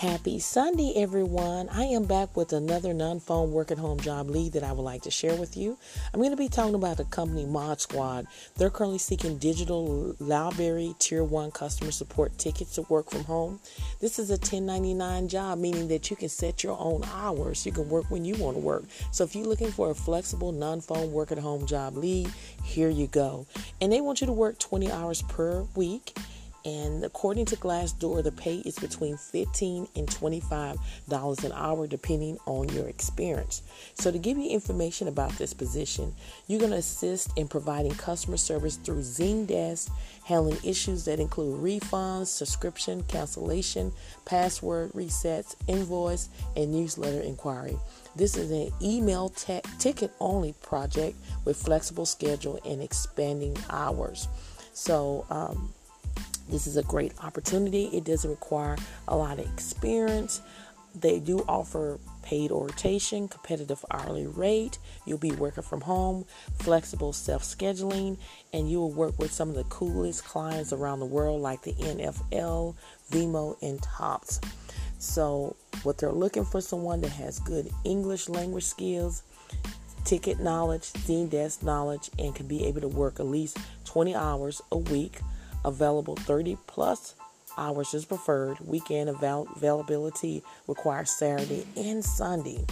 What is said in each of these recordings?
Happy Sunday, everyone. I am back with another non phone work at home job lead that I would like to share with you. I'm going to be talking about the company Mod Squad. They're currently seeking digital Loudberry Tier 1 customer support tickets to work from home. This is a 1099 job, meaning that you can set your own hours. You can work when you want to work. So if you're looking for a flexible non phone work at home job lead, here you go. And they want you to work 20 hours per week and according to Glassdoor, the pay is between 15 and $25 an hour, depending on your experience. So, to give you information about this position, you're going to assist in providing customer service through Zendesk, handling issues that include refunds, subscription cancellation, password resets, invoice, and newsletter inquiry. This is an email te- ticket only project with flexible schedule and expanding hours. So, um, this is a great opportunity. It doesn't require a lot of experience. They do offer paid orientation, competitive hourly rate. You'll be working from home, flexible self scheduling, and you will work with some of the coolest clients around the world, like the NFL, Vimeo, and Topps. So, what they're looking for someone that has good English language skills, ticket knowledge, Zendesk knowledge, and can be able to work at least 20 hours a week available 30 plus hours is preferred. Weekend avail- availability requires Saturday and Sunday.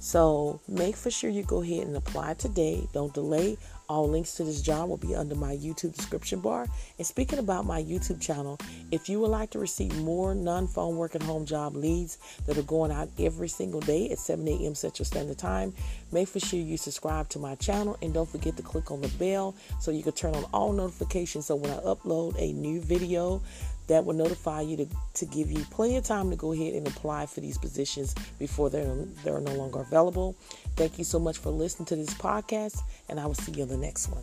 So make for sure you go ahead and apply today. Don't delay. All links to this job will be under my YouTube description bar. And speaking about my YouTube channel, if you would like to receive more non phone work at home job leads that are going out every single day at 7 a.m. Central Standard Time, make for sure you subscribe to my channel and don't forget to click on the bell so you can turn on all notifications so when I upload a new video, that will notify you to, to give you plenty of time to go ahead and apply for these positions before they're, they're no longer available. Thank you so much for listening to this podcast, and I will see you in the next one.